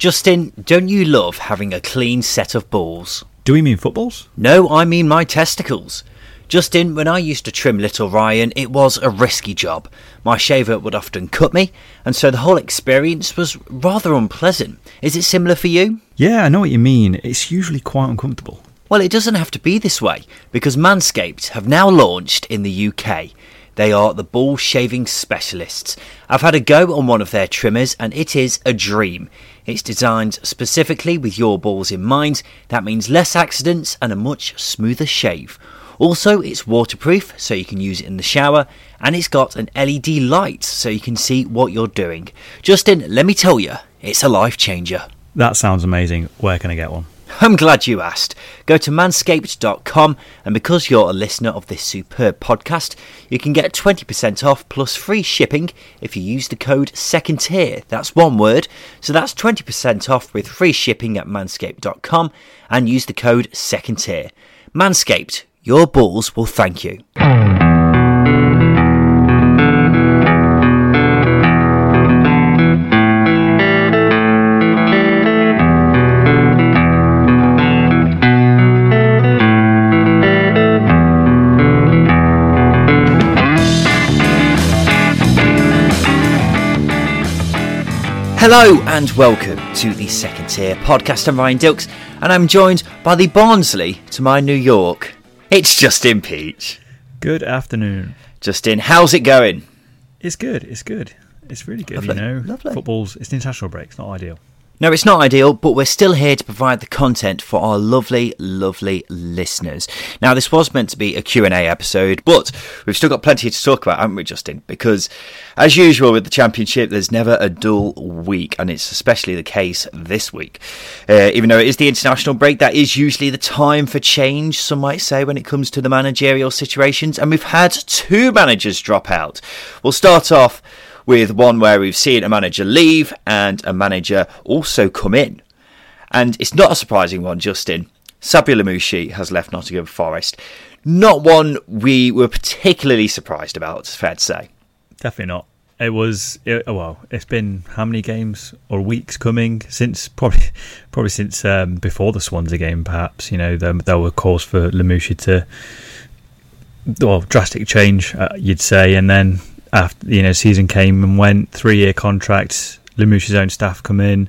Justin, don't you love having a clean set of balls? Do we mean footballs? No, I mean my testicles. Justin, when I used to trim little Ryan, it was a risky job. My shaver would often cut me, and so the whole experience was rather unpleasant. Is it similar for you? Yeah, I know what you mean. It's usually quite uncomfortable. Well, it doesn't have to be this way, because Manscaped have now launched in the UK. They are the ball shaving specialists. I've had a go on one of their trimmers, and it is a dream. It's designed specifically with your balls in mind. That means less accidents and a much smoother shave. Also, it's waterproof, so you can use it in the shower, and it's got an LED light, so you can see what you're doing. Justin, let me tell you, it's a life changer. That sounds amazing. Where can I get one? I'm glad you asked. Go to manscaped.com, and because you're a listener of this superb podcast, you can get 20% off plus free shipping if you use the code second tier. That's one word. So that's 20% off with free shipping at manscaped.com and use the code second tier. Manscaped, your balls will thank you. Hello and welcome to the second tier podcast. I'm Ryan Dilks and I'm joined by the Barnsley to my New York. It's Justin Peach. Good afternoon. Justin, how's it going? It's good. It's good. It's really good. Lovely, You know, lovely. football's it's an international break. It's not ideal. No, it's not ideal, but we're still here to provide the content for our lovely, lovely listeners. Now, this was meant to be a Q&A episode, but we've still got plenty to talk about, haven't we, Justin? Because, as usual with the Championship, there's never a dull week, and it's especially the case this week. Uh, even though it is the international break, that is usually the time for change, some might say, when it comes to the managerial situations, and we've had two managers drop out. We'll start off with one where we've seen a manager leave and a manager also come in. And it's not a surprising one, Justin. Sabri Lamouchi has left Nottingham Forest. Not one we were particularly surprised about, it's fair to say. Definitely not. It was it, oh, well. It's been how many games or weeks coming since probably probably since um, before the Swansea game. Perhaps you know there, there were calls for Lamouchi to well drastic change, uh, you'd say, and then after you know season came and went, three year contract. Lamouchi's own staff come in.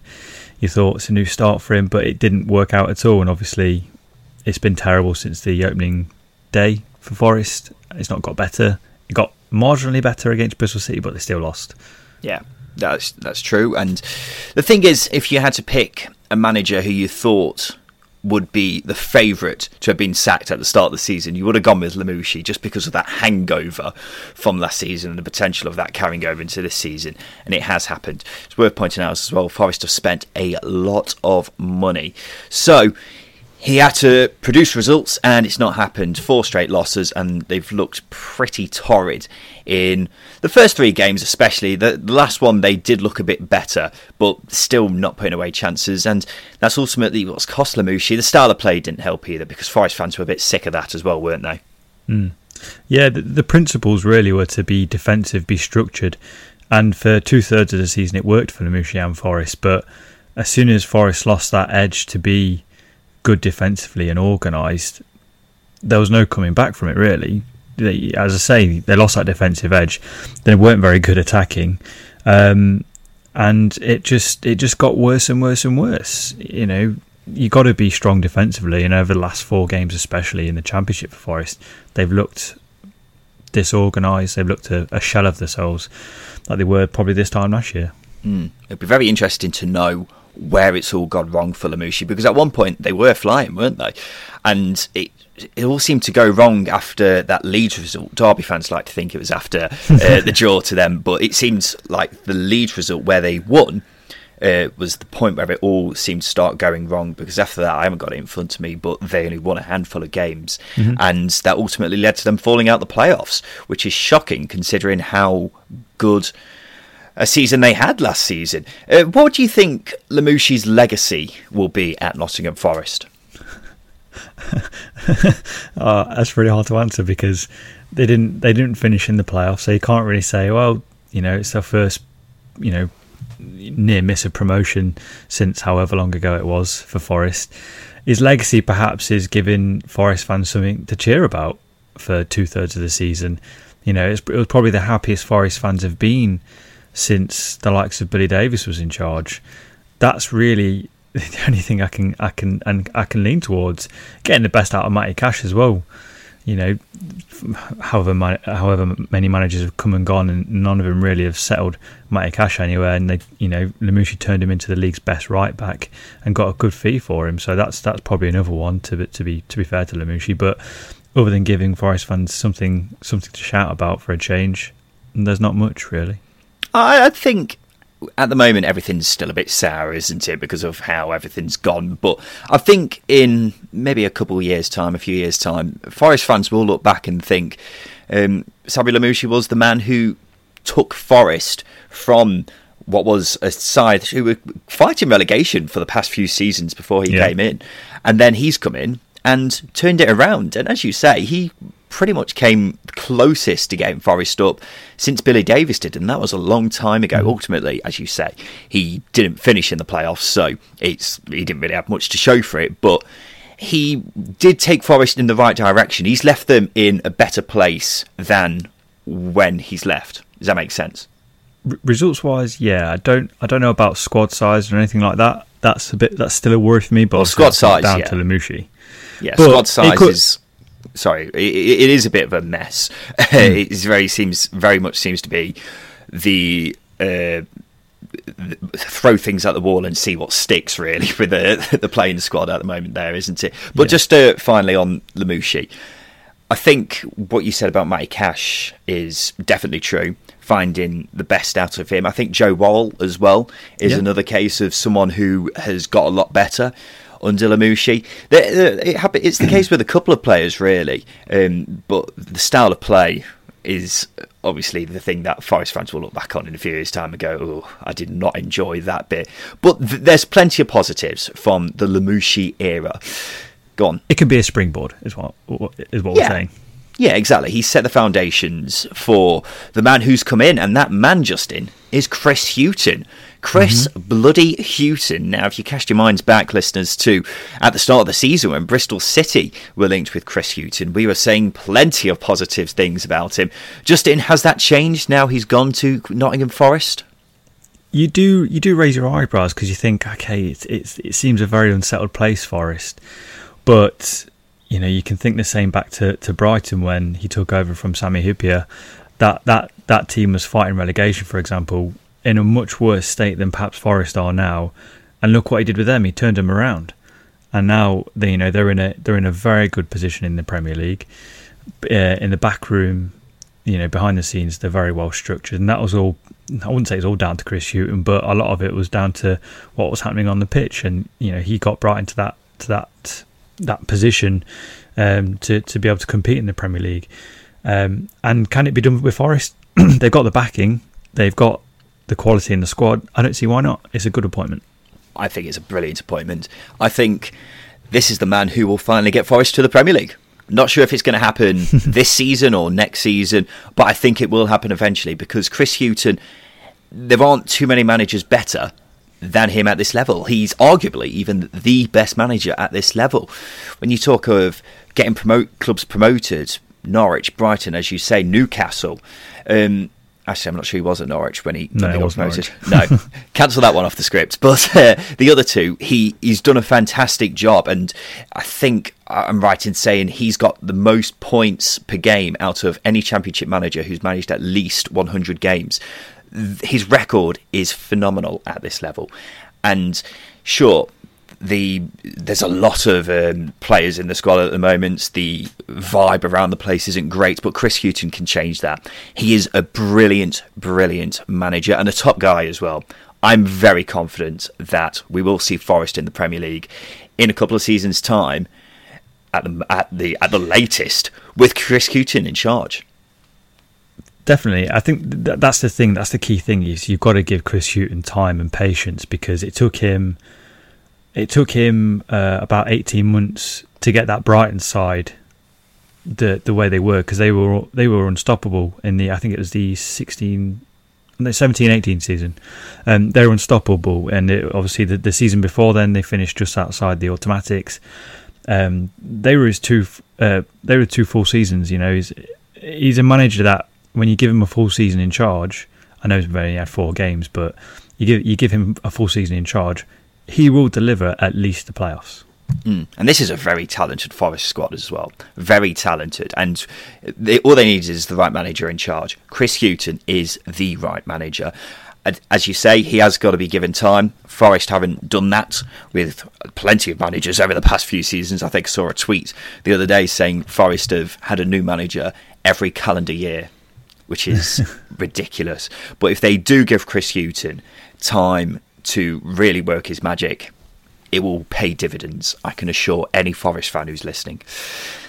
You thought it's a new start for him, but it didn't work out at all. And obviously, it's been terrible since the opening day for Forest. It's not got better. It got marginally better against Bristol City, but they still lost. Yeah, that's that's true. And the thing is, if you had to pick a manager who you thought would be the favourite to have been sacked at the start of the season, you would have gone with Lamouchi just because of that hangover from last season and the potential of that carrying over into this season. And it has happened. It's worth pointing out as well, Forest have spent a lot of money. So he had to produce results and it's not happened. Four straight losses and they've looked pretty torrid in the first three games, especially. The, last one they did look a bit better, but still not putting away chances. And that's ultimately what's cost Lamouchi. The style of play didn't help either because Forest fans were a bit sick of that as well, weren't they? Hmm. Yeah, the, the principles really were to be defensive, be structured, and for two thirds of the season it worked for Lamouchi and Forest. But as soon as Forest lost that edge to be good defensively and organised, there was no coming back from it. Really, they, as I say, they lost that defensive edge. They weren't very good attacking, um, and it just it just got worse and worse and worse. You know, you got to be strong defensively, and over the last four games, especially in the Championship for Forest, they've looked disorganised. They've looked a, a shell of themselves, like they were probably this time last year. Mm. It'd be very interesting to know where it's all gone wrong for Lamouchi because at one point they were flying, weren't they? And it it all seemed to go wrong after that Leeds result. Derby fans like to think it was after uh, the draw to them, but it seems like the Leeds result where they won uh, was the point where it all seemed to start going wrong because after that, I haven't got it in front of me, but they only won a handful of games, mm-hmm. and that ultimately led to them falling out the playoffs, which is shocking considering how good a season they had last season. Uh, what do you think Lamouchi's legacy will be at Nottingham Forest? uh, that's really hard to answer because they didn't they didn't finish in the playoffs, so you can't really say, well, you know, it's their first, you know, near miss of promotion since however long ago it was for Forest. His legacy perhaps is giving Forest fans something to cheer about for two thirds of the season. You know, it was probably the happiest Forest fans have been since the likes of Billy Davies was in charge. That's really the only thing I can I can and I can lean towards getting the best out of Matty Cash as well you know, however however many managers have come and gone, and none of them really have settled Matty Cash anywhere. And they, you know, Lamouchi turned him into the league's best right back and got a good fee for him. So that's that's probably another one to to be to be fair to Lamouchi. But other than giving Forest fans something something to shout about for a change, there's not much really. I, I think at the moment everything's still a bit sour, isn't it, because of how everything's gone. But I think in maybe a couple of years' time, a few years' time, Forest fans will look back and think um, Sabri Lamouchi was the man who took Forest from what was a side who were fighting relegation for the past few seasons before he yeah. came in, and then he's come in and turned it around. And as you say, he pretty much came closest to getting Forest up since Billy Davies did, and that was a long time ago. Mm. Ultimately, as you say, he didn't finish in the playoffs, so it's he didn't really have much to show for it, but. He did take Forest in the right direction. He's left them in a better place than when he's left. Does that make sense? results wise, yeah, I don't I don't know about squad size or anything like that. That's a bit that's still a worry for me. But well, squad size down yeah. to Lamouchi. Yeah, but squad size could, is sorry, it, it is a bit of a mess. Mm. it very seems very much seems to be the. Uh, throw things at the wall and see what sticks really with the the playing squad at the moment there isn't it but yeah. just uh, finally on Lamouchi I think what you said about Matty Cash is definitely true finding the best out of him I think Joe Worrall as well is yeah. another case of someone who has got a lot better under Lamouchi. It's the case with a couple of players, really, um, but the style of play is obviously the thing that Forest fans will look back on in a few years' time and go, "Oh, I did not enjoy that bit." But th- there's plenty of positives from the Lamouchi era. Go on. It can be a springboard, is what is what yeah. we're saying. Yeah, exactly. He set the foundations for the man who's come in, and that man, Justin, is Chris Hughton. Chris mm-hmm. Bloody Hughton. Now, if you cast your minds back, listeners, to at the start of the season when Bristol City were linked with Chris Hughton, we were saying plenty of positive things about him. Justin, has that changed now he's gone to Nottingham Forest? You do you do raise your eyebrows because you think, okay, it's, it's it seems a very unsettled place, Forest, but you know you can think the same back to, to Brighton when he took over from Sami Hyypiä. That that that team was fighting relegation, for example, in a much worse state than perhaps Forest are now. And look what he did with them; he turned them around, and now they, you know they're in a they're in a very good position in the Premier League. Uh, in the back room, you know, behind the scenes, they're very well structured, and that was all. I wouldn't say it's all down to Chris Hughton, but a lot of it was down to what was happening on the pitch, and you know he got brought into that to that that position um, to to be able to compete in the Premier League. Um, and can it be done with Forest? they've got the backing, they've got the quality in the squad. I don't see why not. It's a good appointment. I think it's a brilliant appointment. I think this is the man who will finally get Forest to the Premier League. Not sure if it's going to happen this season or next season, but I think it will happen eventually because Chris Hughton, there aren't too many managers better than him at this level. He's arguably even the best manager at this level. When you talk of getting promote clubs promoted, Norwich, Brighton, as you say, Newcastle. Um, Actually, I'm not sure he was at Norwich when he, no, when he got promoted. no, cancel that one off the script. But uh, the other two, he he's done a fantastic job, and I think I'm right in saying he's got the most points per game out of any Championship manager who's managed at least 100 games. His record is phenomenal at this level, And sure, the there's a lot of um, players in the squad at the moment. The vibe around the place isn't great, but Chris Hughton can change that. He is a brilliant, brilliant manager and a top guy as well. I'm very confident that we will see Forest in the Premier League in a couple of seasons' time, at the at the at the latest, with Chris Hughton in charge. Definitely, I think th- that's the thing. That's the key thing is you've got to give Chris Hughton time and patience because it took him it took him uh, about 18 months to get that Brighton side the the way they were because they were they were unstoppable in the I think it was the 16 the 17 18 season um, they were unstoppable and it, obviously the, the season before then they finished just outside the automatics um, they were his two uh, they were two full seasons you know he's he's a manager that when you give him a full season in charge I know he's only had four games but you give you give him a full season in charge he will deliver at least the playoffs. Mm. And this is a very talented Forest squad as well. Very talented. And they, all they need is the right manager in charge. Chris Hughton is the right manager. As you say, he has got to be given time. Forest haven't done that with plenty of managers over the past few seasons. I think I saw a tweet the other day saying Forest have had a new manager every calendar year, which is ridiculous. But if they do give Chris Hughton time to really work his magic, it will pay dividends. I can assure any Forest fan who's listening.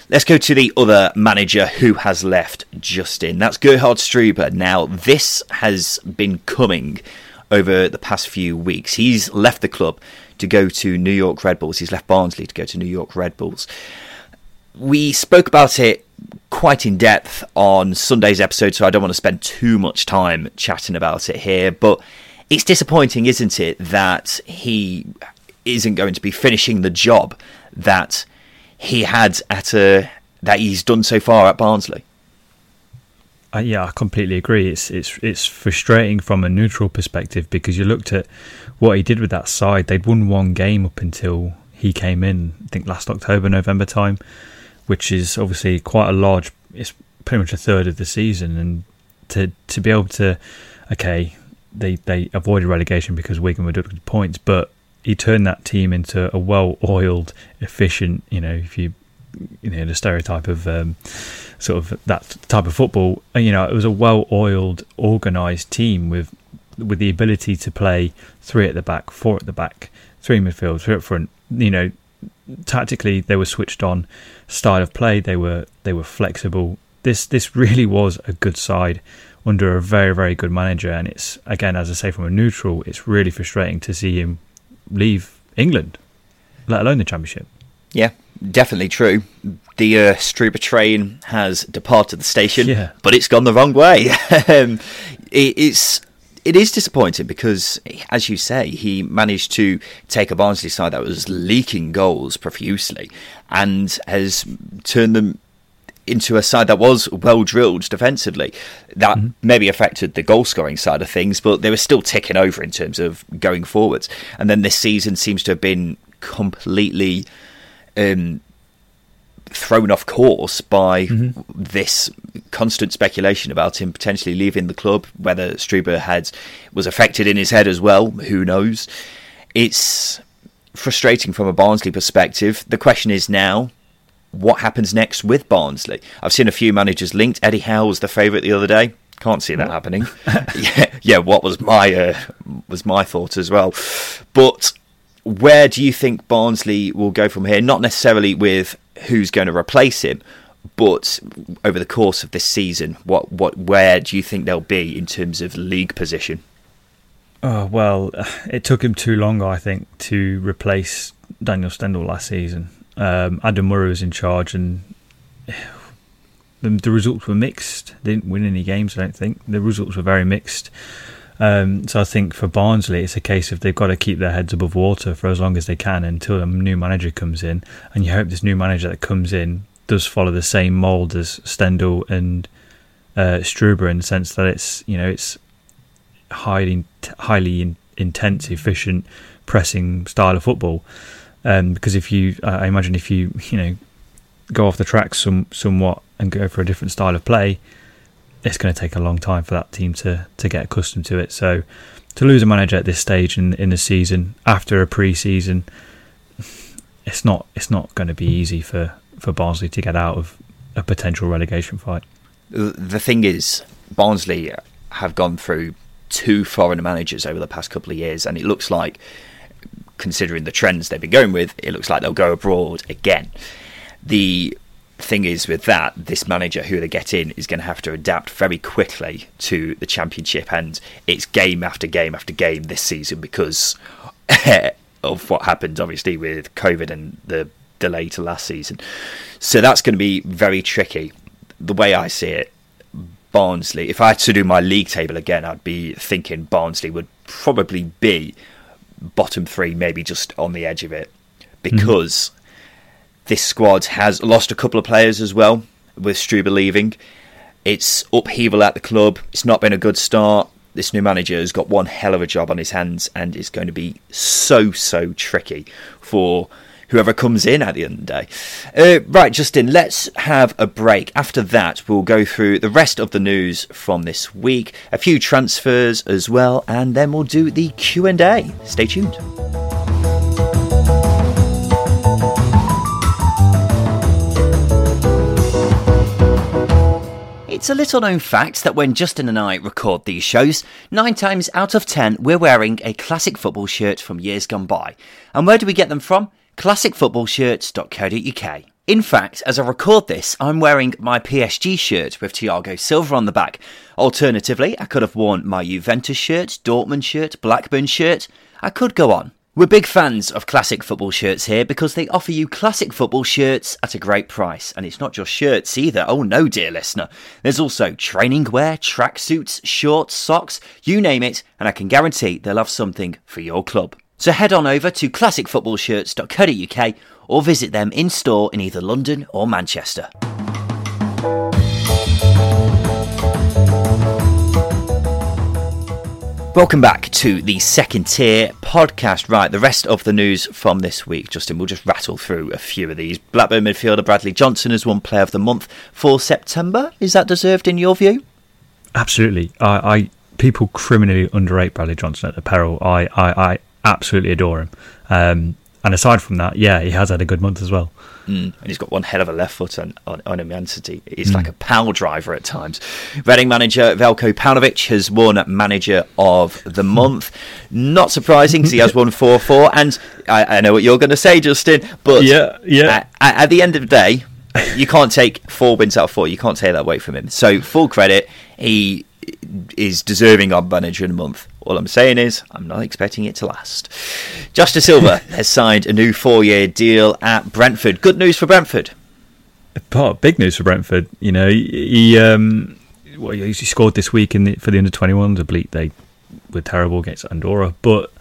Let's go to the other manager who has left Justin. That's Gerhard Struber. Now, this has been coming over the past few weeks. He's left the club to go to New York Red Bulls. He's left Barnsley to go to New York Red Bulls. We spoke about it quite in depth on Sunday's episode, so I don't want to spend too much time chatting about it here, but it's disappointing, isn't it, that he isn't going to be finishing the job that he had at a that he's done so far at Barnsley. Uh, yeah, I completely agree. It's it's it's frustrating from a neutral perspective because you looked at what he did with that side. They'd won one game up until he came in. I think last October, November time, which is obviously quite a large. It's pretty much a third of the season, and to to be able to, okay, they they avoided relegation because Wigan were deducted points, but he turned that team into a well-oiled, efficient. You know, if you you know the stereotype of um, sort of that type of football. You know, it was a well-oiled, organised team with with the ability to play three at the back, four at the back, three midfield, three up front. You know, tactically they were switched on. Style of play, they were they were flexible. This this really was a good side under a very, very good manager. And it's, again, as I say, from a neutral, it's really frustrating to see him leave England, let alone the Championship. Yeah, definitely true. The uh, Struber train has departed the station, yeah. but it's gone the wrong way. um, it, it's it is disappointing because, as you say, he managed to take a Barnsley side that was leaking goals profusely and has turned them into a side that was well drilled defensively. That mm-hmm. maybe affected the goal scoring side of things, but they were still ticking over in terms of going forwards. And then this season seems to have been completely um, thrown off course by mm-hmm. this constant speculation about him potentially leaving the club. Whether Struber had was affected in his head as well, who knows? It's frustrating from a Barnsley perspective. The question is now what happens next with Barnsley. I've seen a few managers linked. Eddie Howe was the favourite the other day. Can't see that happening. yeah, yeah. What was my uh, was my thought as well. But where do you think Barnsley will go from here? Not necessarily with who's going to replace him, but over the course of this season, what what where do you think they'll be in terms of league position? Oh well, it took him too long, I think, to replace Daniel Stendel last season. Um, Adam Murray was in charge, and the, the, results were mixed. They didn't win any games, I don't think. The results were very mixed. Um, so I think for Barnsley, it's a case of they've got to keep their heads above water for as long as they can until a new manager comes in. And you hope this new manager that comes in does follow the same mould as Stendel and uh, Struber in the sense that it's you know it's highly highly in, intense, efficient pressing style of football. Um, because if you, I imagine if you, you know, go off the track some somewhat and go for a different style of play, it's going to take a long time for that team to to get accustomed to it. So to lose a manager at this stage in in the season after a pre-season, it's not it's not going to be easy for for Barnsley to get out of a potential relegation fight. The thing is, Barnsley have gone through two foreign managers over the past couple of years, and it looks like, considering the trends they've been going with, it looks like they'll go abroad again. The thing is with that, this manager who they get in is going to have to adapt very quickly to the championship, and it's game after game after game this season because of what happened, obviously, with COVID and the delay to last season. So that's going to be very tricky. The way I see it, Barnsley, if I had to do my league table again, I'd be thinking Barnsley would probably be bottom three, maybe just on the edge of it, because. Mm this squad has lost a couple of players as well, with Struber leaving. It's upheaval at the club. It's not been a good start. This new manager has got one hell of a job on his hands, and it's going to be so, so tricky for whoever comes in at the end of the day. Uh, right, Justin, let's have a break. After that, we'll go through the rest of the news from this week, a few transfers as well, and then we'll do the Q&A. Stay tuned. It's a little known fact that when Justin and I record these shows, nine times out of ten we're wearing a classic football shirt from years gone by. And where do we get them from? classicfootballshirts.co.uk. In fact, as I record this, I'm wearing my PSG shirt with Thiago Silva on the back. Alternatively, I could have worn my Juventus shirt, Dortmund shirt, Blackburn shirt. I could go on. We're big fans of classic football shirts here because they offer you classic football shirts at a great price. And it's not just shirts either. Oh no, dear listener. There's also training wear, tracksuits, shorts, socks, you name it, and I can guarantee they'll have something for your club. So head on over to classicfootballshirts.co.uk or visit them in store in either London or Manchester. Welcome back to the second tier podcast. Right, the rest of the news from this week, Justin, we'll just rattle through a few of these. Blackburn midfielder Bradley Johnson has won Player of the Month for September. Is that deserved in your view? Absolutely. I, I people criminally underrate Bradley Johnson at the peril. I, I, I absolutely adore him. Um, and aside from that, yeah, he has had a good month as well. Mm, and he's got one hell of a left foot on, on, on immensity. He's mm. like a power driver at times. Reading manager Veljko Paunovic has won Manager of the Month. Not surprising because he has won 4 4. And I, I, know what you're going to say, Justin, but yeah, yeah. At, at, the end of the day, you can't take four wins out of four. You can't take that away from him. So, full credit. He is deserving of manager of the month. All I'm saying is, I'm not expecting it to last. Josh Dasilva has signed a new four year deal at Brentford. Good news for Brentford. Part big news for Brentford. You know, he um, well, he scored this week in the, for the under 21s. A bleak they were terrible against Andorra, but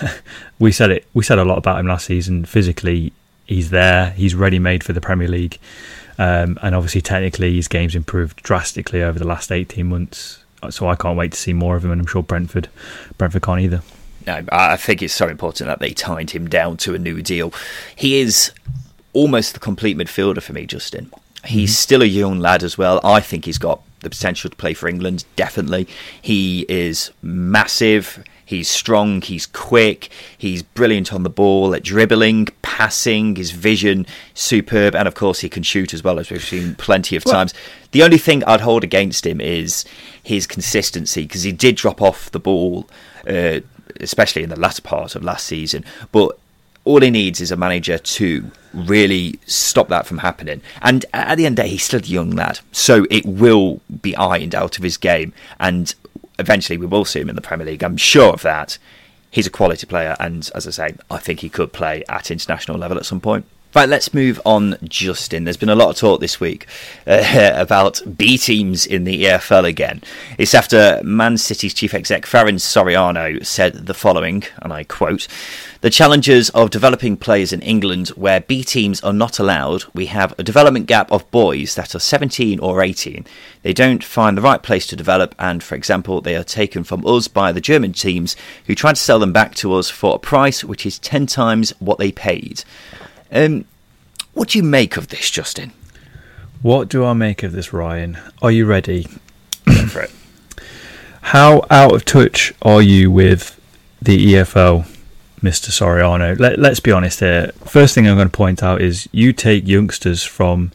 we said it. We said a lot about him last season. Physically, he's there. He's ready made for the Premier League. Um, and obviously, technically, his game's improved drastically over the last 18 months so I can't wait to see more of him, and I'm sure Brentford, Brentford can't either. No, I think it's so important that they tied him down to a new deal. He is almost the complete midfielder for me, Justin. He's mm-hmm. still a young lad as well. I think he's got the potential to play for England, definitely. He is massive. He's strong, he's quick, he's brilliant on the ball at dribbling, passing, his vision superb, and of course he can shoot as well as we've seen plenty of times. The only thing I'd hold against him is his consistency because he did drop off the ball, uh, especially in the last part of last season. But all he needs is a manager to really stop that from happening. And at the end of the day, he's still a young lad, so it will be ironed out of his game. And eventually, we will see him in the Premier League. I'm sure of that. He's a quality player, and as I say, I think he could play at international level at some point. Right, let's move on, Justin. There's been a lot of talk this week uh, about B teams in the EFL again. It's after Man City's chief exec Ferran Soriano said the following, and I quote The challenges of developing players in England where B teams are not allowed, we have a development gap of boys that are 17 or 18. They don't find the right place to develop, and for example, they are taken from us by the German teams who try to sell them back to us for a price which is 10 times what they paid. Um, what do you make of this, Justin? What do I make of this, Ryan? Are you ready? For it. How out of touch are you with the EFL, Mr. Soriano? Let, let's be honest here. First thing I'm going to point out is you take youngsters from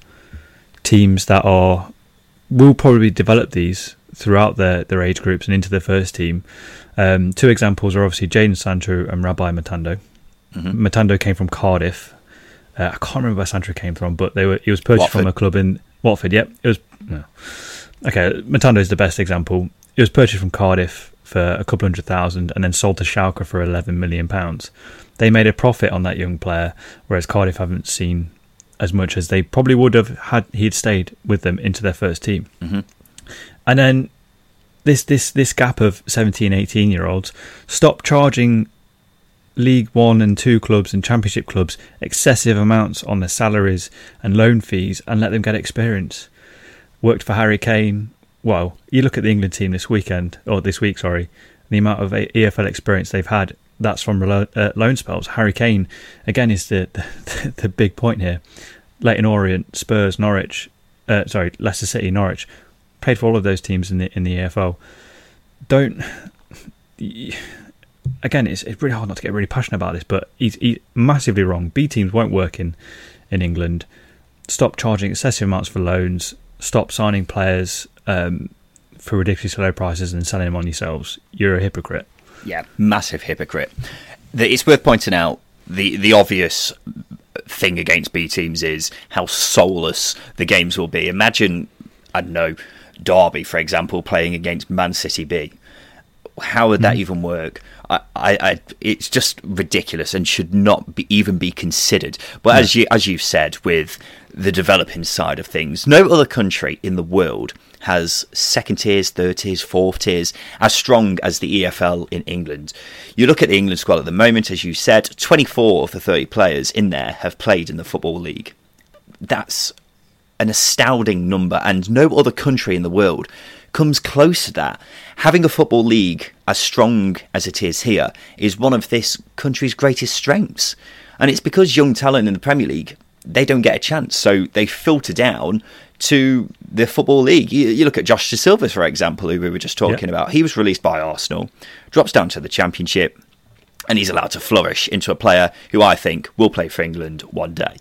teams that are will probably develop these throughout their, their age groups and into their first team. Um, two examples are obviously Jadon Sancho and Rabbi Matondo. Mm-hmm. Matondo came from Cardiff. Uh, I can't remember where Sancho came from, but they were he was purchased Watford. from a club in Watford. Yep, it was. No. Okay, Matondo is the best example. It was purchased from Cardiff for a couple hundred thousand and then sold to Schalke for eleven million pounds. They made a profit on that young player, whereas Cardiff haven't seen as much as they probably would have had he'd stayed with them into their first team. Mm-hmm. And then this this this gap of 17, 18 year olds stop charging League One and Two clubs and Championship clubs excessive amounts on their salaries and loan fees and let them get experience. Worked for Harry Kane, well, you look at the England team this weekend or this week, sorry, the amount of EFL experience they've had. That's from uh, loan spells. Harry Kane again is the, the, the big point here. Leyton Orient, Spurs, Norwich, uh, sorry, Leicester City, Norwich, played for all of those teams in the in the EFL. Don't again, it's, it's really hard not to get really passionate about this, but he's, he's massively wrong. B teams won't work in in England. Stop charging excessive amounts for loans. Stop signing players um, for ridiculously low prices and selling them on yourselves. You're a hypocrite. Yeah, massive hypocrite. It's worth pointing out the the obvious thing against B teams is how soulless the games will be. Imagine, I don't know, Derby, for example, playing against Man City B. How would that mm. even work? I, I, I, it's just ridiculous and should not be, even be considered. But yeah. as you as you've said, with the developing side of things, no other country in the world has second tiers, third tiers, fourth tiers as strong as the EFL in England. You look at the England squad at the moment, as you said, 24 of the 30 players in there have played in the Football League. That's an astounding number, and no other country in the world comes close to that. Having a football league as strong as it is here is one of this country's greatest strengths. And it's because young talent in the Premier League, they don't get a chance. So they filter down to the Football League. You, you look at Josh Dasilva, for example, who we were just talking about. He was released by Arsenal, drops down to the Championship, and he's allowed to flourish into a player who I think will play for England one day.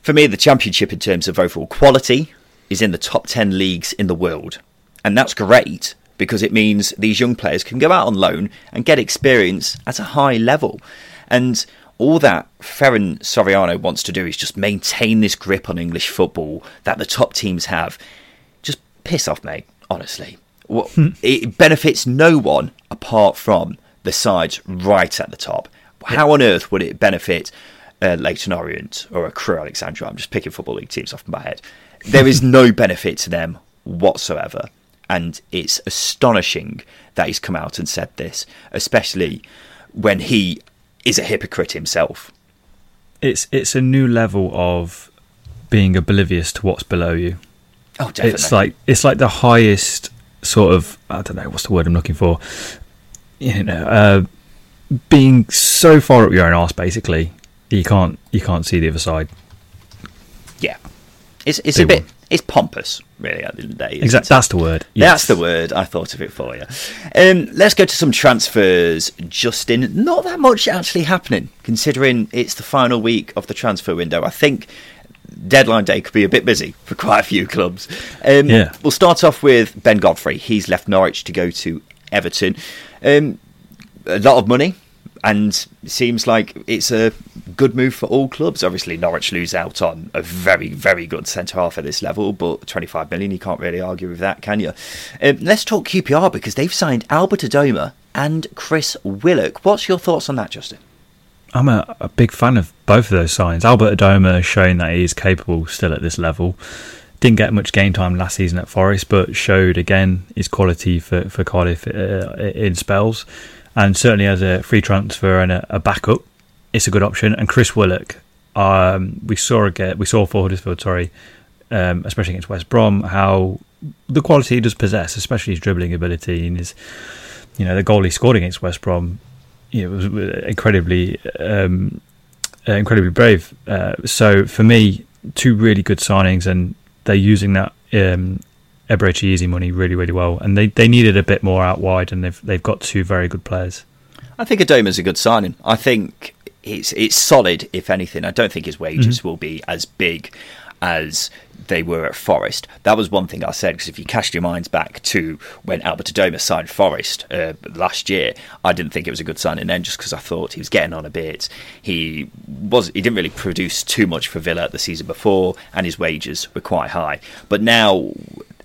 For me, the Championship, in terms of overall quality, is in the top 10 leagues in the world. And that's great because it means these young players can go out on loan and get experience at a high level. And all that Ferran Soriano wants to do is just maintain this grip on English football that the top teams have. Just piss off, mate, honestly. Hmm. it benefits no one apart from the sides right at the top. How on earth would it benefit uh, Leyton Orient or a Crewe Alexandra? I'm just picking Football League teams off my head. There is no benefit to them whatsoever. And it's astonishing that he's come out and said this, especially when he is a hypocrite himself. It's it's a new level of being oblivious to what's below you. Oh, definitely. It's like it's like the highest sort of I don't know what's the word I'm looking for. You know, uh, being so far up your own arse, basically, you can't you can't see the other side. Yeah, it's it's a bit it's pompous, really, at the end of the day. Exactly, that's the word. Yes. That's the word. I thought of it for you. Um, let's go to some transfers, Justin. Not that much actually happening, considering it's the final week of the transfer window. I think deadline day could be a bit busy for quite a few clubs. Um, yeah. We'll start off with Ben Godfrey. He's left Norwich to go to Everton. Um, a lot of money and seems like it's a good move for all clubs. Obviously, Norwich lose out on a very, very good centre half at this level, but 25 million, you can't really argue with that, can you? Um, let's talk QPR because they've signed Albert Adomah and Chris Willock. What's your thoughts on that, Justin? I'm a, a big fan of both of those signs. Albert Adomah shown that he is capable still at this level. Didn't get much game time last season at Forest, but showed again his quality for, for Cardiff uh, in spells and certainly as a free transfer and a, a backup, it's a good option. And Chris Willock, um, we saw again, we saw for Huddersfield, sorry, um, especially against West Brom, how the quality he does possess, especially his dribbling ability and his, you know, the goal he scored against West Brom, you know, was incredibly, um, incredibly brave. Uh, so for me, two really good signings, and they're using that um, Eberechi Eze money really, really well, and they, they needed a bit more out wide, and they've they've got two very good players. I think Adomah's a good signing. I think it's it's solid, if anything. I don't think his wages mm-hmm. will be as big as they were at Forest. That was one thing I said because if you cast your minds back to when Albert Adomah signed Forest uh, last year, I didn't think it was a good signing then just because I thought he was getting on a bit. He was he didn't really produce too much for Villa the season before, and his wages were quite high. But now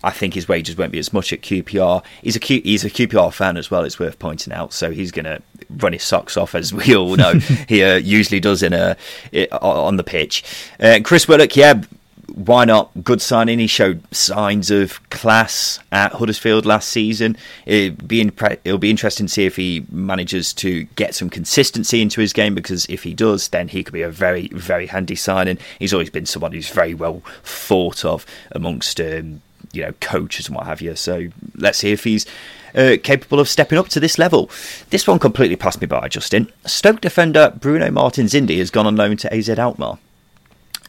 I think his wages won't be as much at QPR. He's a Q, he's a QPR fan as well. It's worth pointing out. So he's going to run his socks off, as we all know he uh, usually does in a on the pitch. Uh, Chris Willock, yeah, why not? Good signing. He showed signs of class at Huddersfield last season. It'll be, impre- it'll be interesting to see if he manages to get some consistency into his game because if he does, then he could be a very, very handy signing. He's always been someone who's very well thought of amongst um, you know coaches and what have you. So let's see if he's uh, capable of stepping up to this level. This one completely passed me by, Justin. Stoke defender Bruno Martins Indi has gone on loan to AZ Alkmaar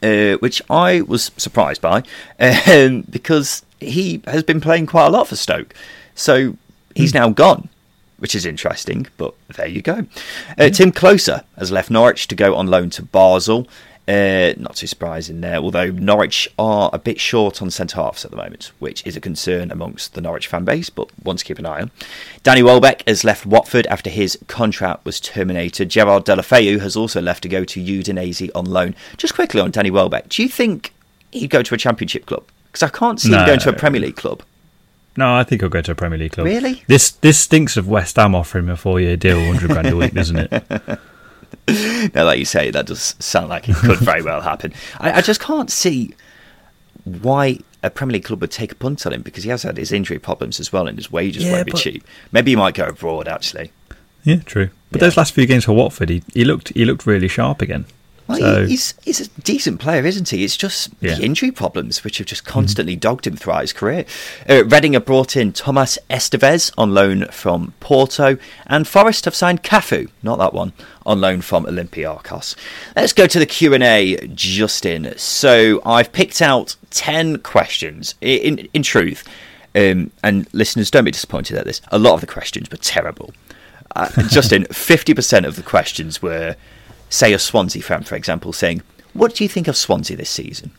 uh, which I was surprised by um, because he has been playing quite a lot for Stoke. So he's mm. now gone, which is interesting, but there you go. Uh, Timm Klose has left Norwich to go on loan to Basel. Uh, not too surprising there, although Norwich are a bit short on centre halves at the moment, which is a concern amongst the Norwich fan base, but one to keep an eye on. Danny Welbeck has left Watford after his contract was terminated. Gerard Deulofeu has also left to go to Udinese on loan. Just quickly on Danny Welbeck, do you think he'd go to a Championship club? Because I can't see no. him going to a Premier League club. No, I think he'll go to a Premier League club. Really? This this stinks of West Ham offering him a four year deal, hundred grand a week, doesn't it? now, like you say, that does sound like it could very well happen. I, I, just can't see why a Premier League club would take a punt on him because he has had his injury problems as well, and his wages yeah, won't be cheap. Maybe he might go abroad, actually. Yeah, true. But yeah. those last few games for Watford, he, he looked he looked really sharp again. Well, so, he's he's a decent player, isn't he? It's just yeah. the injury problems which have just mm-hmm. constantly mm-hmm. dogged him throughout his career. Uh, Reading have brought in Thomas Esteves on loan from Porto, and Forest have signed Cafu, not that one, on loan from Olympiacos. Let's go to the Q and A, Justin. So I've picked out ten questions. In in, in truth, um, and listeners, don't be disappointed at this. A lot of the questions were terrible. Uh, Justin, fifty percent of the questions were say a Swansea fan, for example, saying, What do you think of Swansea this season?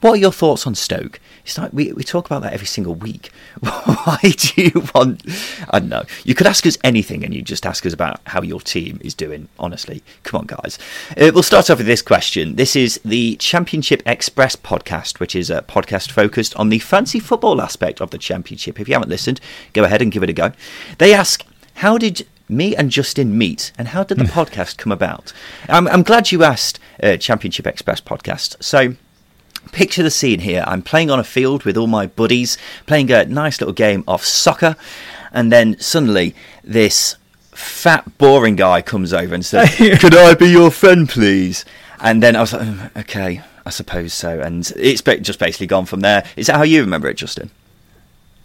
What are your thoughts on Stoke? It's like we, we talk about that every single week. Why do you want. I don't know. You could ask us anything and you just ask us about how your team is doing, honestly. Come on, guys. Uh, we'll start off with this question. This is the Championship Express podcast, which is a podcast focused on the fancy football aspect of the Championship. If you haven't listened, go ahead and give it a go. They ask, How did me and Justin meet, and how did the hmm. podcast come about? I'm, I'm glad you asked, uh, Championship Express podcast. So, picture the scene here. I'm playing on a field with all my buddies, playing a nice little game of soccer, and then suddenly this fat, boring guy comes over and says, Could I be your friend, please? And then I was like, mm, Okay, I suppose so. And it's just basically gone from there. Is that how you remember it, Justin?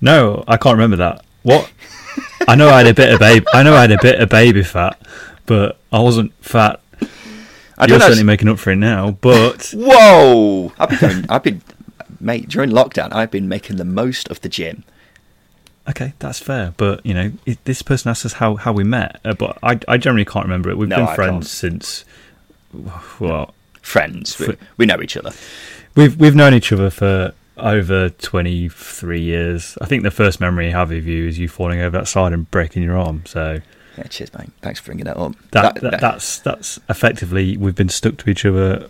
No, I can't remember that. What? I know I had a bit of baby. I know I had a bit of baby fat, but I wasn't fat. I You're certainly making up for it now, but whoa! I've been, going, I've been, mate. During lockdown, I've been making the most of the gym. Okay, that's fair, but you know, it, this person asked us how, how we met, uh, but I, I generally can't remember it. We've no, been I friends can't. since well, friends. We, we know each other. We've we've known each other for over 23 years. I think the first memory I have of you is you falling over that side and breaking your arm. So yeah, cheers, mate. Thanks for bringing that up. That, that, that, that's that's effectively we've been stuck to each other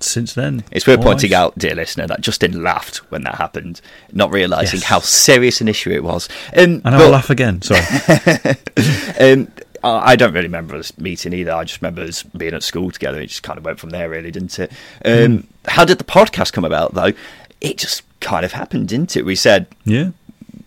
since then. It's worth pointing out, dear listener, that Justin laughed when that happened, not realising yes. how serious an issue it was. Um, and I'll laugh again. Sorry. um, I don't really remember us meeting either. I just remember us being at school together. It just kind of went from there, really, didn't it? Um, mm. How did the podcast come about, though? It just kind of happened, didn't it? We said, yeah,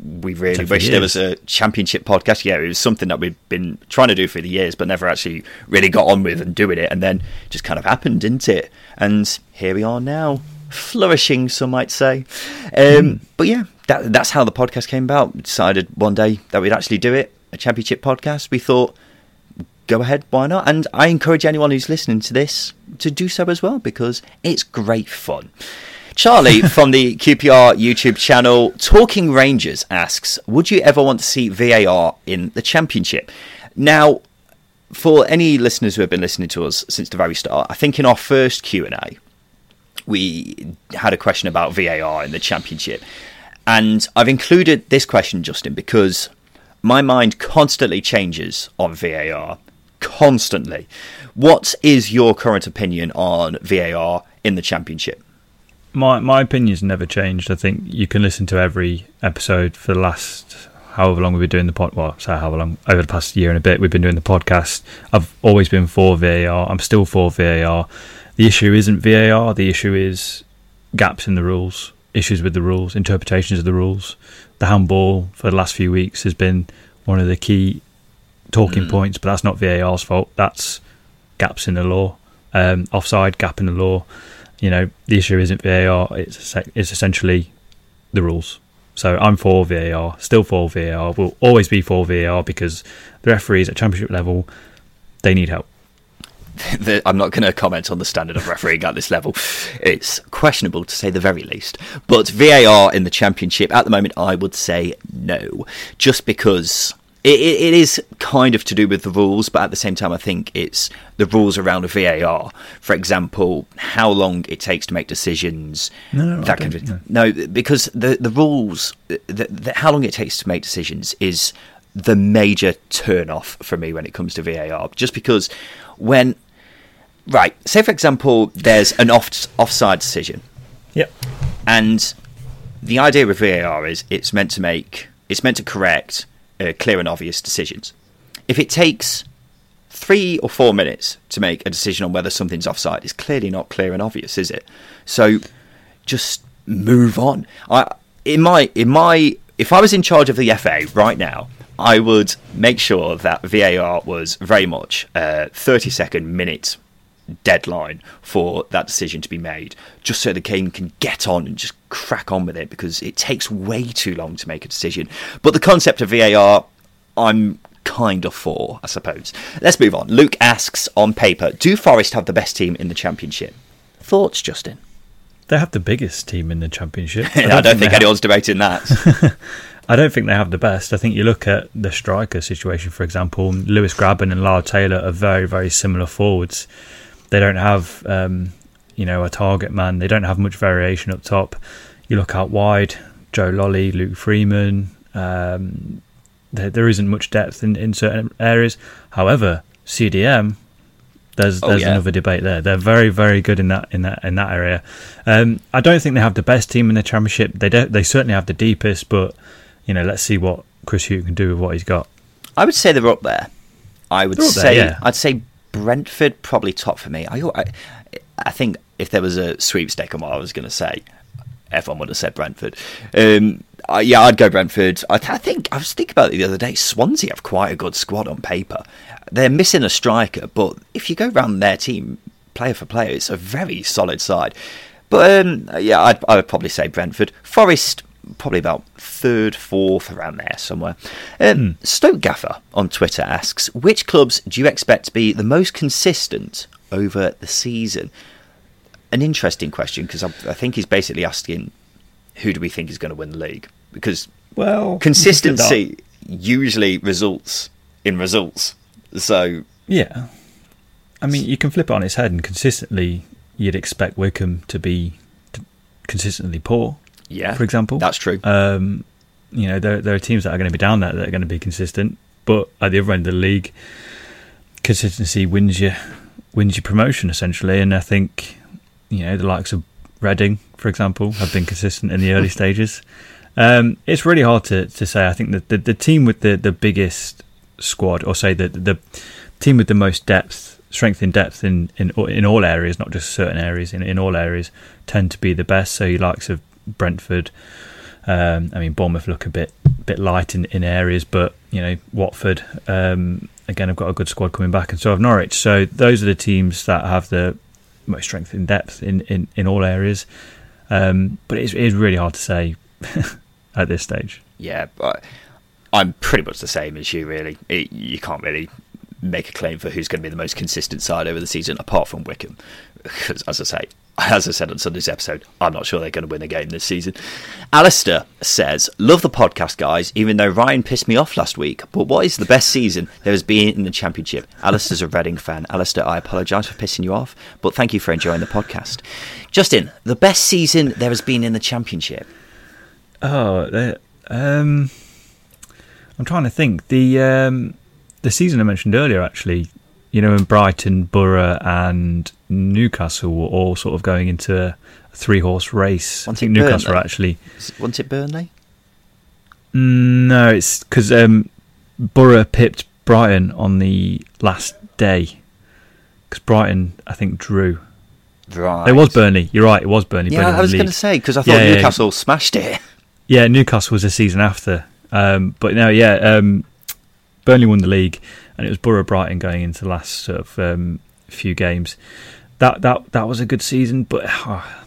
we really wish there was a championship podcast. Yeah, it was something that we've been trying to do for the years, but never actually really got on with and doing it. And then just kind of happened, didn't it? And here we are now, flourishing, some might say. Um, mm. But yeah, that, that's how the podcast came about. We decided one day that we'd actually do it, a championship podcast. We thought, go ahead, why not? And I encourage anyone who's listening to this to do so as well because it's great fun. Charlie from the QPR YouTube channel Talking Rangers asks, "Would you ever want to see VAR in the Championship?" Now, for any listeners who have been listening to us since the very start, I think in our first Q and A, we had a question about VAR in the Championship, and I've included this question, Justin, because my mind constantly changes on VAR. Constantly. What is your current opinion on VAR in the Championship? My my opinion's never changed. I think you can listen to every episode for the last however long we've been doing the pod. Well, say however long over the past year and a bit we've been doing the podcast. I've always been for VAR. I'm still for VAR. The issue isn't VAR. The issue is gaps in the rules, issues with the rules, interpretations of the rules. The handball for the last few weeks has been one of the key talking mm. points, but that's not VAR's fault. That's gaps in the law, um, offside gap in the law. You know, the issue isn't VAR. It's it's essentially the rules. So I'm for VAR, still for VAR, will always be for VAR because the referees at championship level, they need help. I'm not going to comment on the standard of refereeing at this level. It's questionable to say the very least. But VAR in the championship at the moment, I would say no, just because it, it is kind of to do with the rules, but at the same time, I think it's the rules around a VAR. For example, how long it takes to make decisions. No, no, that kind of, no. no, because the the rules, the, the, how long it takes to make decisions is the major turn off for me when it comes to VAR. Just because when, right, say for example, there's an off offside decision. Yep. And the idea with VAR is it's meant to make, it's meant to correct uh, clear and obvious decisions. If it takes three or four minutes to make a decision on whether something's offside, it's clearly not clear and obvious, is it? So just move on. I in my in my if I was in charge of the FA right now, I would make sure that VAR was very much a 30 second minute deadline for that decision to be made, just so the game can get on and just crack on with it because it takes way too long to make a decision. But the concept of VAR, I'm kind of for, I suppose. Let's move on. Luke asks on paper Do Forest have the best team in the Championship? Thoughts, Justin? They have the biggest team in the Championship. I don't, I don't think, think anyone's have... debating that. I don't think they have the best. I think you look at the striker situation, for example, Lewis Grabban and Lyle Taylor are very, very similar forwards. They don't have, um, you know, a target man. They don't have much variation up top. You look out wide, Joe Lolley, Luke Freeman. Um, there, there isn't much depth in, in certain areas. However, CDM, there's oh, there's yeah. another debate there. They're very very good in that in that in that area. Um, I don't think they have the best team in the championship. They de- they certainly have the deepest, but you know, let's see what Chris Hughton can do with what he's got. I would say they're up there. I would say there, yeah. I'd say Brentford probably top for me. I, I, think if there was a sweepstake on what I was going to say, everyone would have said Brentford. Um, yeah, I'd go Brentford. I, I, think I was thinking about it the other day. Swansea have quite a good squad on paper. They're missing a striker, but if you go around their team player for player, it's a very solid side. But um, yeah, I'd, I would probably say Brentford. Forest probably about third, fourth, around there somewhere. Um. Stoke Gaffer on Twitter asks, which clubs do you expect to be the most consistent over the season? An interesting question because I, I think he's basically asking, who do we think is going to win the league? Because well, consistency usually results in results. So yeah, I mean, you can flip it on its head, and consistently, you'd expect Wycombe to be consistently poor. Yeah, for example, that's true. Um, you know, there there are teams that are going to be down there that are going to be consistent, but at the other end of the league, consistency wins you wins you promotion essentially. And I think you know the likes of Reading, for example, have been consistent in the early stages. Um, it's really hard to, to say. I think that the, the team with the, the biggest squad, or say the the team with the most depth, strength in depth in, in in all areas, not just certain areas, in, in all areas, tend to be the best. So you likes of Brentford. Um, I mean, Bournemouth look a bit bit light in, in areas, but you know Watford um, again have got a good squad coming back, and so have Norwich. So those are the teams that have the most strength in depth in, in, in all areas. Um, but it is really hard to say at this stage. Yeah, but I'm pretty much the same as you. Really, it, you can't really make a claim for who's going to be the most consistent side over the season, apart from Wycombe, Because, as I say, as I said on Sunday's episode, I'm not sure they're going to win a game this season. Alistair says, Love the podcast, guys, even though Ryan pissed me off last week. But what is the best season there has been in the Championship? Alistair's a Reading fan. Alistair, I apologise for pissing you off, but thank you for enjoying the podcast. Justin, the best season there has been in the Championship? Oh, um, I'm trying to think. The um, the season I mentioned earlier, actually, you know, in Brighton, Borough, and Newcastle were all sort of going into a three horse race. Wasn't I think Newcastle Burnley? were actually. Wasn't it Burnley? Mm, No, it's because um, Borough pipped Brighton on the last day. Because Brighton, I think, drew. Right. It was Burnley. You're right. It was Burnley. Yeah, Burnley I was going to say, because I thought Yeah, yeah, yeah. Newcastle smashed it. Yeah, Newcastle was a season after. Um, but no, yeah, um, Burnley won the league, and it was Borough Brighton going into the last sort of um, few games. That that that was a good season, but ah,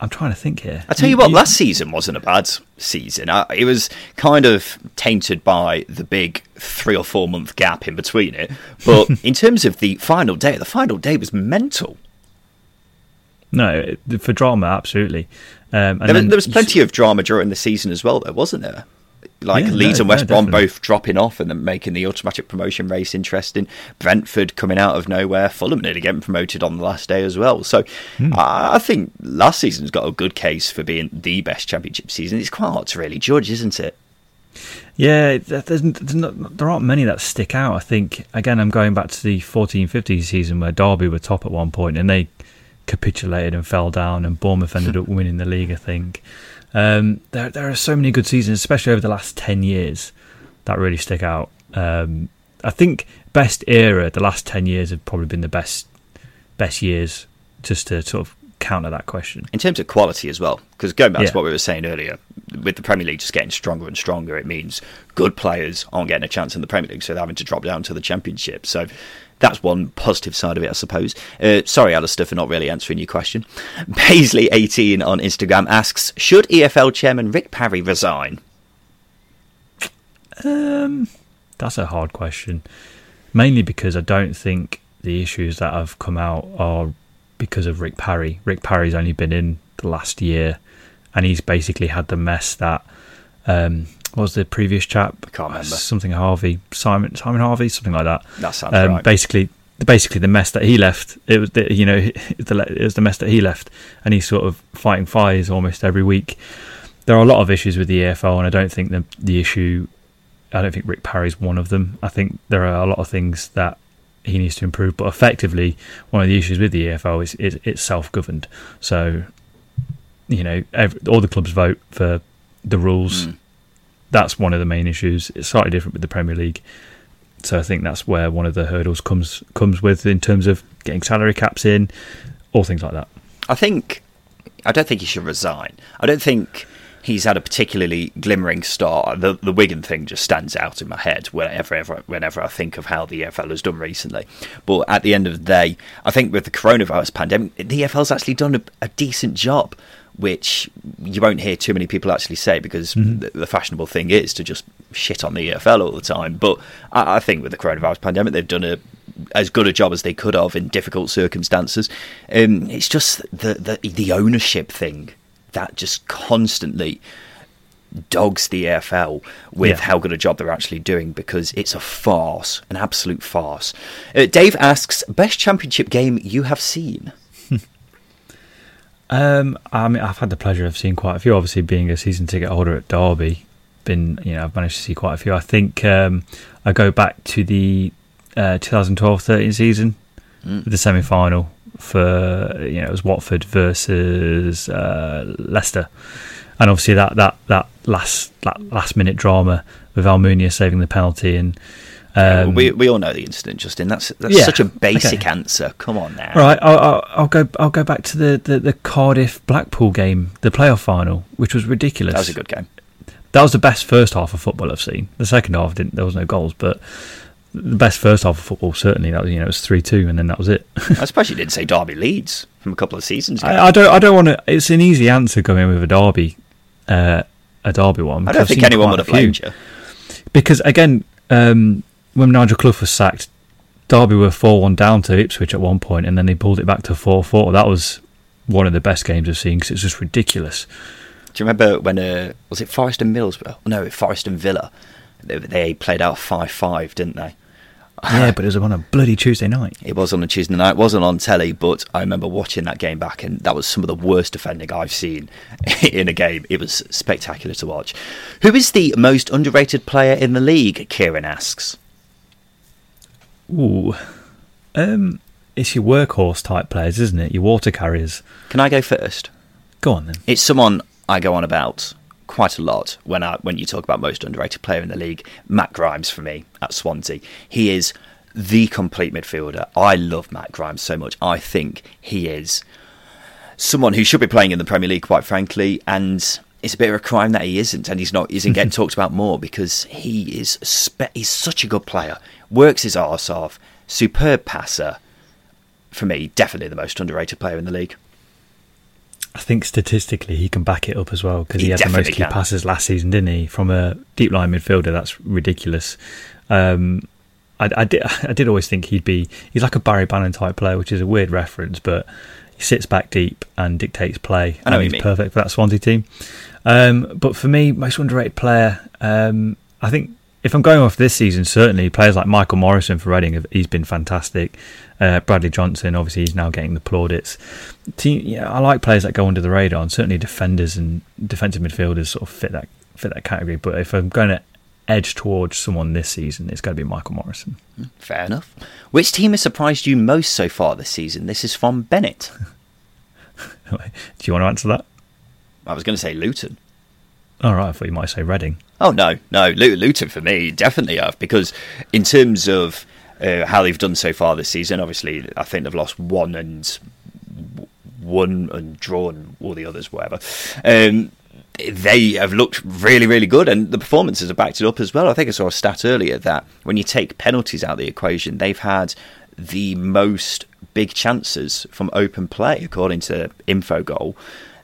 I'm trying to think here. I tell you what, last season wasn't a bad season. Uh, It was kind of tainted by the big three or four month gap in between it. But in terms of the final day, the final day was mental. no for drama, absolutely. Um, and There was, then there was you plenty of drama during the season as well, though, wasn't there? Like Yeah, Leeds no, and West no, Brom definitely. both dropping off and then making the automatic promotion race interesting. Brentford coming out of nowhere. Fulham nearly getting promoted on the last day as well. So Hmm. I I think last season's got a good case for being the best championship season. It's quite hard to really judge, isn't it? Yeah, there's, there's not, there aren't many that stick out. I think again, I'm going back to the 14-15 season where Derby were top at one point and they capitulated and fell down, and Bournemouth ended up winning the league. I think um, there there are so many good seasons, especially over the last ten years, that really stick out. Um, I think best era, the last ten years have probably been the best best years, just to sort of counter that question. in terms of quality as well. Because going back Yeah. to what we were saying earlier, with the Premier League just getting stronger and stronger, it means good players aren't getting a chance in the Premier League, so they're having to drop down to the Championship. So that's one positive side of it, I suppose. Uh, sorry, Alistair, for not really answering your question. Paisley18 on Instagram asks Should EFL chairman Rick Parry resign? Um, that's a hard question. Mainly because I don't think the issues that have come out are because of Rick Parry. Rick Parry's only been in the last year, and he's basically had the mess that um, was the previous chap? I can't remember. Something Harvey, Simon, Simon Harvey, something like that. That sounds Um, right. Basically, basically the mess that he left. It was the, you know the, it was the mess that he left, and he's sort of fighting fires almost every week. There are a lot of issues with the EFL, and I don't think the the issue. I don't think Rick Parry's one of them. I think there are a lot of things that he needs to improve, but effectively, one of the issues with the EFL is, is it's self-governed. So, you know, every, all the clubs vote for the rules. Mm. That's one of the main issues. It's slightly different with the Premier League. So I think that's where one of the hurdles comes comes with in terms of getting salary caps in, all things like that. I think I don't think he should resign. I don't think he's had a particularly glimmering start. The the Wigan thing just stands out in my head whenever ever, whenever I think of how the EFL has done recently. But at the end of the day, I think with the coronavirus pandemic, the EFL's actually done a, a decent job. Which you won't hear too many people actually say because the, the fashionable thing is to just shit on the EFL all the time. But I, I think with the coronavirus pandemic, they've done a as good a job as they could have in difficult circumstances. Um, it's just the, the the ownership thing that just constantly dogs the EFL with Yeah. how good a job they're actually doing because it's a farce, an absolute farce. Uh, Dave asks, best championship game you have seen? Um, I mean, I've had the pleasure of seeing quite a few. Obviously, being a season ticket holder at Derby, been you know I've managed to see quite a few. I think um, I go back to the uh, 2012-13 season, Mm. the semi final for you know it was Watford versus uh, Leicester, and obviously that that that last that last minute drama with Almunia saving the penalty and. Um, we we all know the incident, Justin. That's that's Yeah, such a basic okay. answer. Come on now. Right, I'll, I'll, I'll go. I'll go back to the, the, the Cardiff Blackpool game, the playoff final, which was ridiculous. That was a good game. That was the best first half of football I've seen. The second half didn't. There was no goals, but the best first half of football certainly. That was you know it was three two, and then that was it. I suppose you didn't say Derby Leeds from a couple of seasons ago. I, I don't. I don't want to. It's an easy answer going with a derby, uh, a derby one. I don't think anyone would have blamed you. because again, um, when Nigel Clough was sacked, Derby were four one down to Ipswich at one point, and then they pulled it back to four four. That was one of the best games I've seen because it's just ridiculous. Do you remember when uh, was it Forest and Middlesbrough? No, Forest and Villa. They, they played out five five, didn't they? Yeah, but it was on a bloody Tuesday night. It was on a Tuesday night. It wasn't on telly, but I remember watching that game back, and that was some of the worst defending I've seen in a game. It was spectacular to watch. Who is the most underrated player in the league? Kieran asks. Ooh, um, it's your workhorse type players, isn't it? Your water carriers. Can I go first? Go on then. It's someone I go on about quite a lot when I when you talk about most underrated player in the league. Matt Grimes for me at Swansea. He is the complete midfielder. I love Matt Grimes so much. I think he is someone who should be playing in the Premier League, quite frankly, and it's a bit of a crime that he isn't, and he's not isn't getting talked about more because he is spe- he's such a good player. Works his arse off, superb passer. For me, definitely the most underrated player in the league. I think statistically he can back it up as well because He he, had the most key can. passes last season, didn't he? From a deep line midfielder, that's ridiculous. Um, I, I did, I did always think he'd be. He's like a Barry Bannan type player, which is a weird reference, but he sits back deep and dictates play. I know and he's mean. perfect for that Swansea team. Um, but for me, most underrated player, um, I think if I'm going off this season, certainly players like Michael Morrison for Reading, have, he's been fantastic. Uh, Bradley Johnson, obviously, he's now getting the plaudits. Team, yeah, I like players that go under the radar, and certainly defenders and defensive midfielders sort of fit that fit that category. But if I'm going to edge towards someone this season, it's going to be Michael Morrison. Fair enough. Which team has surprised you most so far this season? This is from Bennett. Do you want to answer that? I was going to say Luton. All right, I thought you might say Reading. Oh no, no, Luton for me definitely have because in terms of uh, how they've done so far this season, obviously I think they've lost one and one and drawn all the others, whatever. Um, they have looked really, really good, and the performances have backed it up as well. I think I saw a stat earlier that when you take penalties out of the equation, they've had the most big chances from open play, according to Infogol.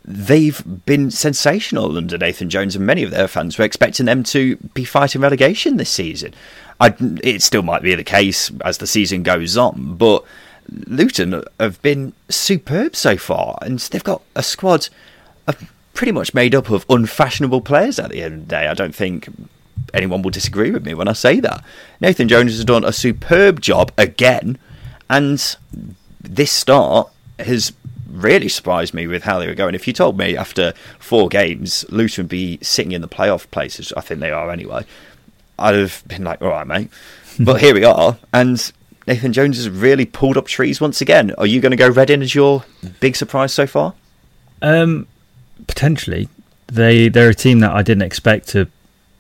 They've been sensational under Nathan Jones, and many of their fans were expecting them to be fighting relegation this season. I, it still might be the case as the season goes on, but Luton have been superb so far, and they've got a squad pretty much made up of unfashionable players at the end of the day. I don't think anyone will disagree with me when I say that. Nathan Jones has done a superb job again, and this start has really surprised me with how they were going. If you told me after four games Luton would be sitting in the playoff places, I think they are anyway, I'd have been like, all right, mate. But here we are, and Nathan Jones has really pulled up trees once again. Are you going to go Reading as your big surprise so far? Um, potentially, they they're a team that I didn't expect to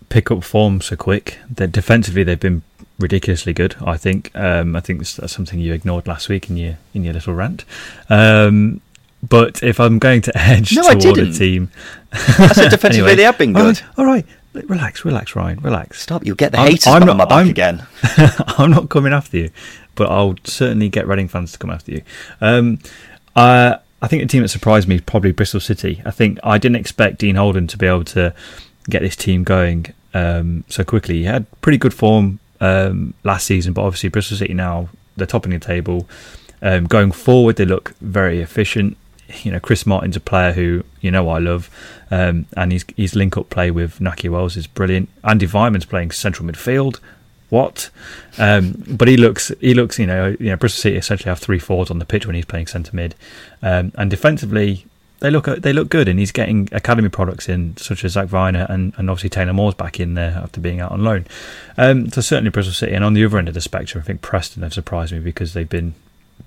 pick up form so quick. They're defensively they've been ridiculously good. I think. Um, I think that's something you ignored last week in your in your little rant. Um, but if I'm going to edge No, I toward a team, I said defensively Anyway, they have been good. right, all right, relax, relax, Ryan, relax. Stop, you'll get the I'm- haters I'm on not- my back I'm- again. I'm not coming after you, but I'll certainly get Reading fans to come after you. Um, I I think the team that surprised me is probably Bristol City. I think I didn't expect Dean Holden to be able to get this team going um, so quickly. He had pretty good form um, last season, but obviously Bristol City now they're topping the table. Um, going forward, they look very efficient. You know, Chris Martin's a player who you know I love, um, and his his link up play with Nakhi Wells is brilliant. Andy Weimann's playing central midfield. What? Um, but he looks he looks you know you know Bristol City essentially have three forwards on the pitch when he's playing centre mid, um, and defensively they look they look good, and he's getting academy products in such as Zak Vyner and, and obviously Taylor Moore's back in there after being out on loan. Um, so certainly Bristol City, and on the other end of the spectrum, I think Preston have surprised me because they've been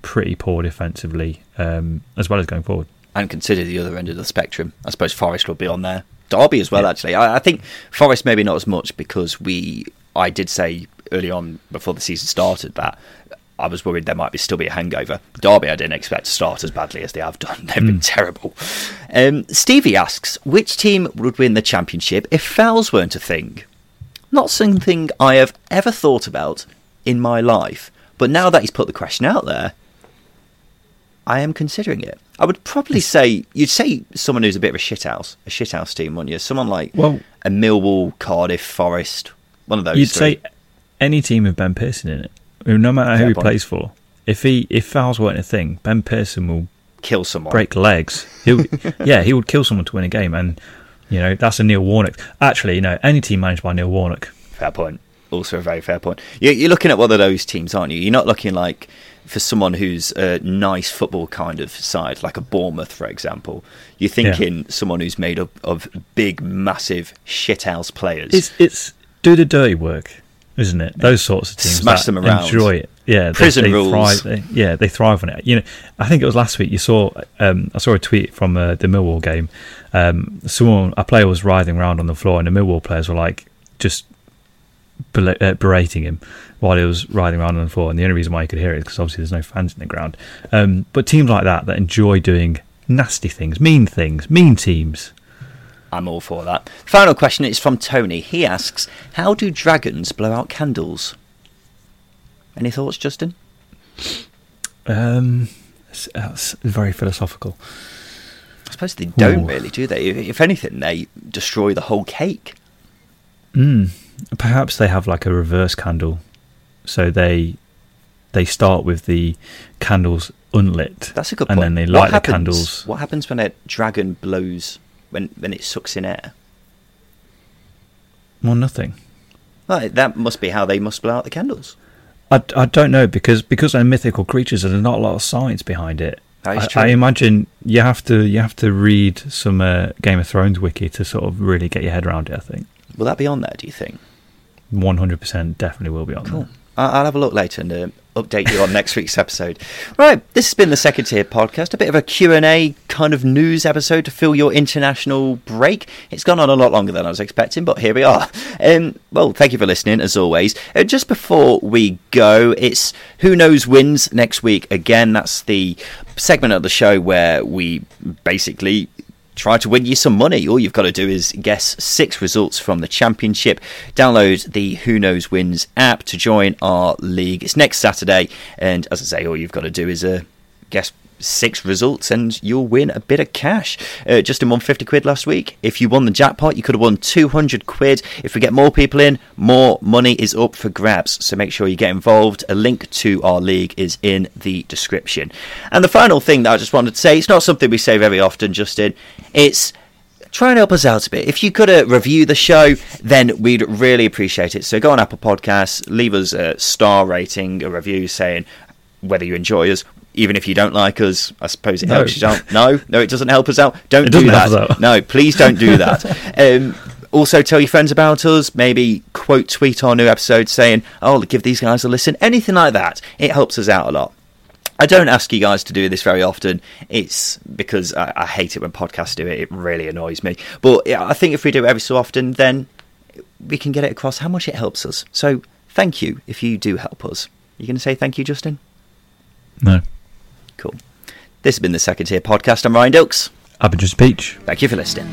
pretty poor defensively um, as well as going forward. And consider the other end of the spectrum. I suppose Forest will be on there. Derby as well, Yeah. actually. I, I think Forest maybe not as much because we. I did say early on before the season started that I was worried there might be still be a hangover. Derby, I didn't expect to start as badly as they have done. They've been terrible. Um, Stevie asks, which team would win the championship if fouls weren't a thing? Not something I have ever thought about in my life, but now that he's put the question out there, I am considering it. I would probably say you'd say someone who's a bit of a shithouse, a shithouse team, wouldn't you? Someone like Well- a Millwall, Cardiff, Forest, one of those. You'd three. say any team with Ben Pearson in it, no matter who he plays for. If he if fouls weren't a thing, Ben Pearson will Kill someone. break legs. He'll, yeah, he would kill someone to win a game, and you know that's a Neil Warnock. Actually, you know, any team managed by Neil Warnock. Fair point. Also a very fair point. You're looking at one of those teams, aren't you? You're not looking like for someone who's a nice football kind of side, like a Bournemouth, for example. You're thinking someone who's made up of big, massive shithouse players. It's it's do the dirty work, isn't it? Those sorts of teams Smash them around. enjoy it. Yeah, they- Prison they rules. Thrive, they- yeah, they thrive on it. You know, I think it was last week. You saw, um, I saw a tweet from uh, the Millwall game. Um, someone, a player was writhing around on the floor, and the Millwall players were like just uh, berating him while he was riding around on the floor. And the only reason why you could hear it is because obviously there's no fans in the ground. Um, but teams like that that enjoy doing nasty things, mean things, mean teams. I'm all for that. Final question is from Tony. He asks, "How do dragons blow out candles?" Any thoughts, Justin? Um, it's very philosophical. I suppose they don't Ooh. really, do they? If if anything, they destroy the whole cake. Mm. Perhaps they have like a reverse candle, so they they start with the candles unlit. That's a good and point. then they light the candles. What happens when a dragon blows when when it sucks in air? Well, nothing. Well, that must be how they must blow out the candles. I, I don't know because because they're mythical creatures. And there's not a lot of science behind it. That is I, true. I imagine you have to you have to read some uh, Game of Thrones wiki to sort of really get your head around it. I think Will that be on there? Do you think? 100 percent definitely will be on Cool. there. I'll have a look later and uh, update you on next week's episode. Right, this has been the Second Tier Podcast, a bit of a Q&A kind of news episode to fill your international break. It's gone on a lot longer than I was expecting, but here we are. Um, well, thank you for listening, as always. Uh, just before we go, it's Who Knows Wins next week. Again, that's the segment of the show where we basically try to win you some money. All you've got to do is guess six results from the championship. Download the Who Knows Wins app to join our league. It's next Saturday, and as I say, all you've got to do is uh, guess six results and you'll win a bit of cash. Uh, Justin won 50 quid last week. If you won the jackpot, you could have won 200 quid. If we get more people in, more money is up for grabs. So make sure you get involved. A link to our league is in the description. And the final thing that I just wanted to say, it's not something we say very often, Justin. It's try and help us out a bit. If you could uh, review the show, then we'd really appreciate it. So go on Apple Podcasts, leave us a star rating, a review saying whether you enjoy us. Even if you don't like us, I suppose it No. helps you out. No, no, it doesn't help us out. Don't It do that. help us out. No, please don't do that. um, also, tell your friends about us. Maybe quote tweet our new episode saying, "Oh, give these guys a listen." Anything like that. It helps us out a lot. I don't ask you guys to do this very often. It's because I, I hate it when podcasts do it. It really annoys me. But yeah, I think if we do it every so often, then we can get it across how much it helps us. So thank you if you do help us. You going to say thank you, Justin? No, Cool. This has been the Second Tier Podcast. I'm Ryan Dilks. I've been Justin Peach. Thank you for listening.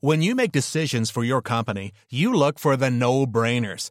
When you make decisions for your company, you look for the no brainers.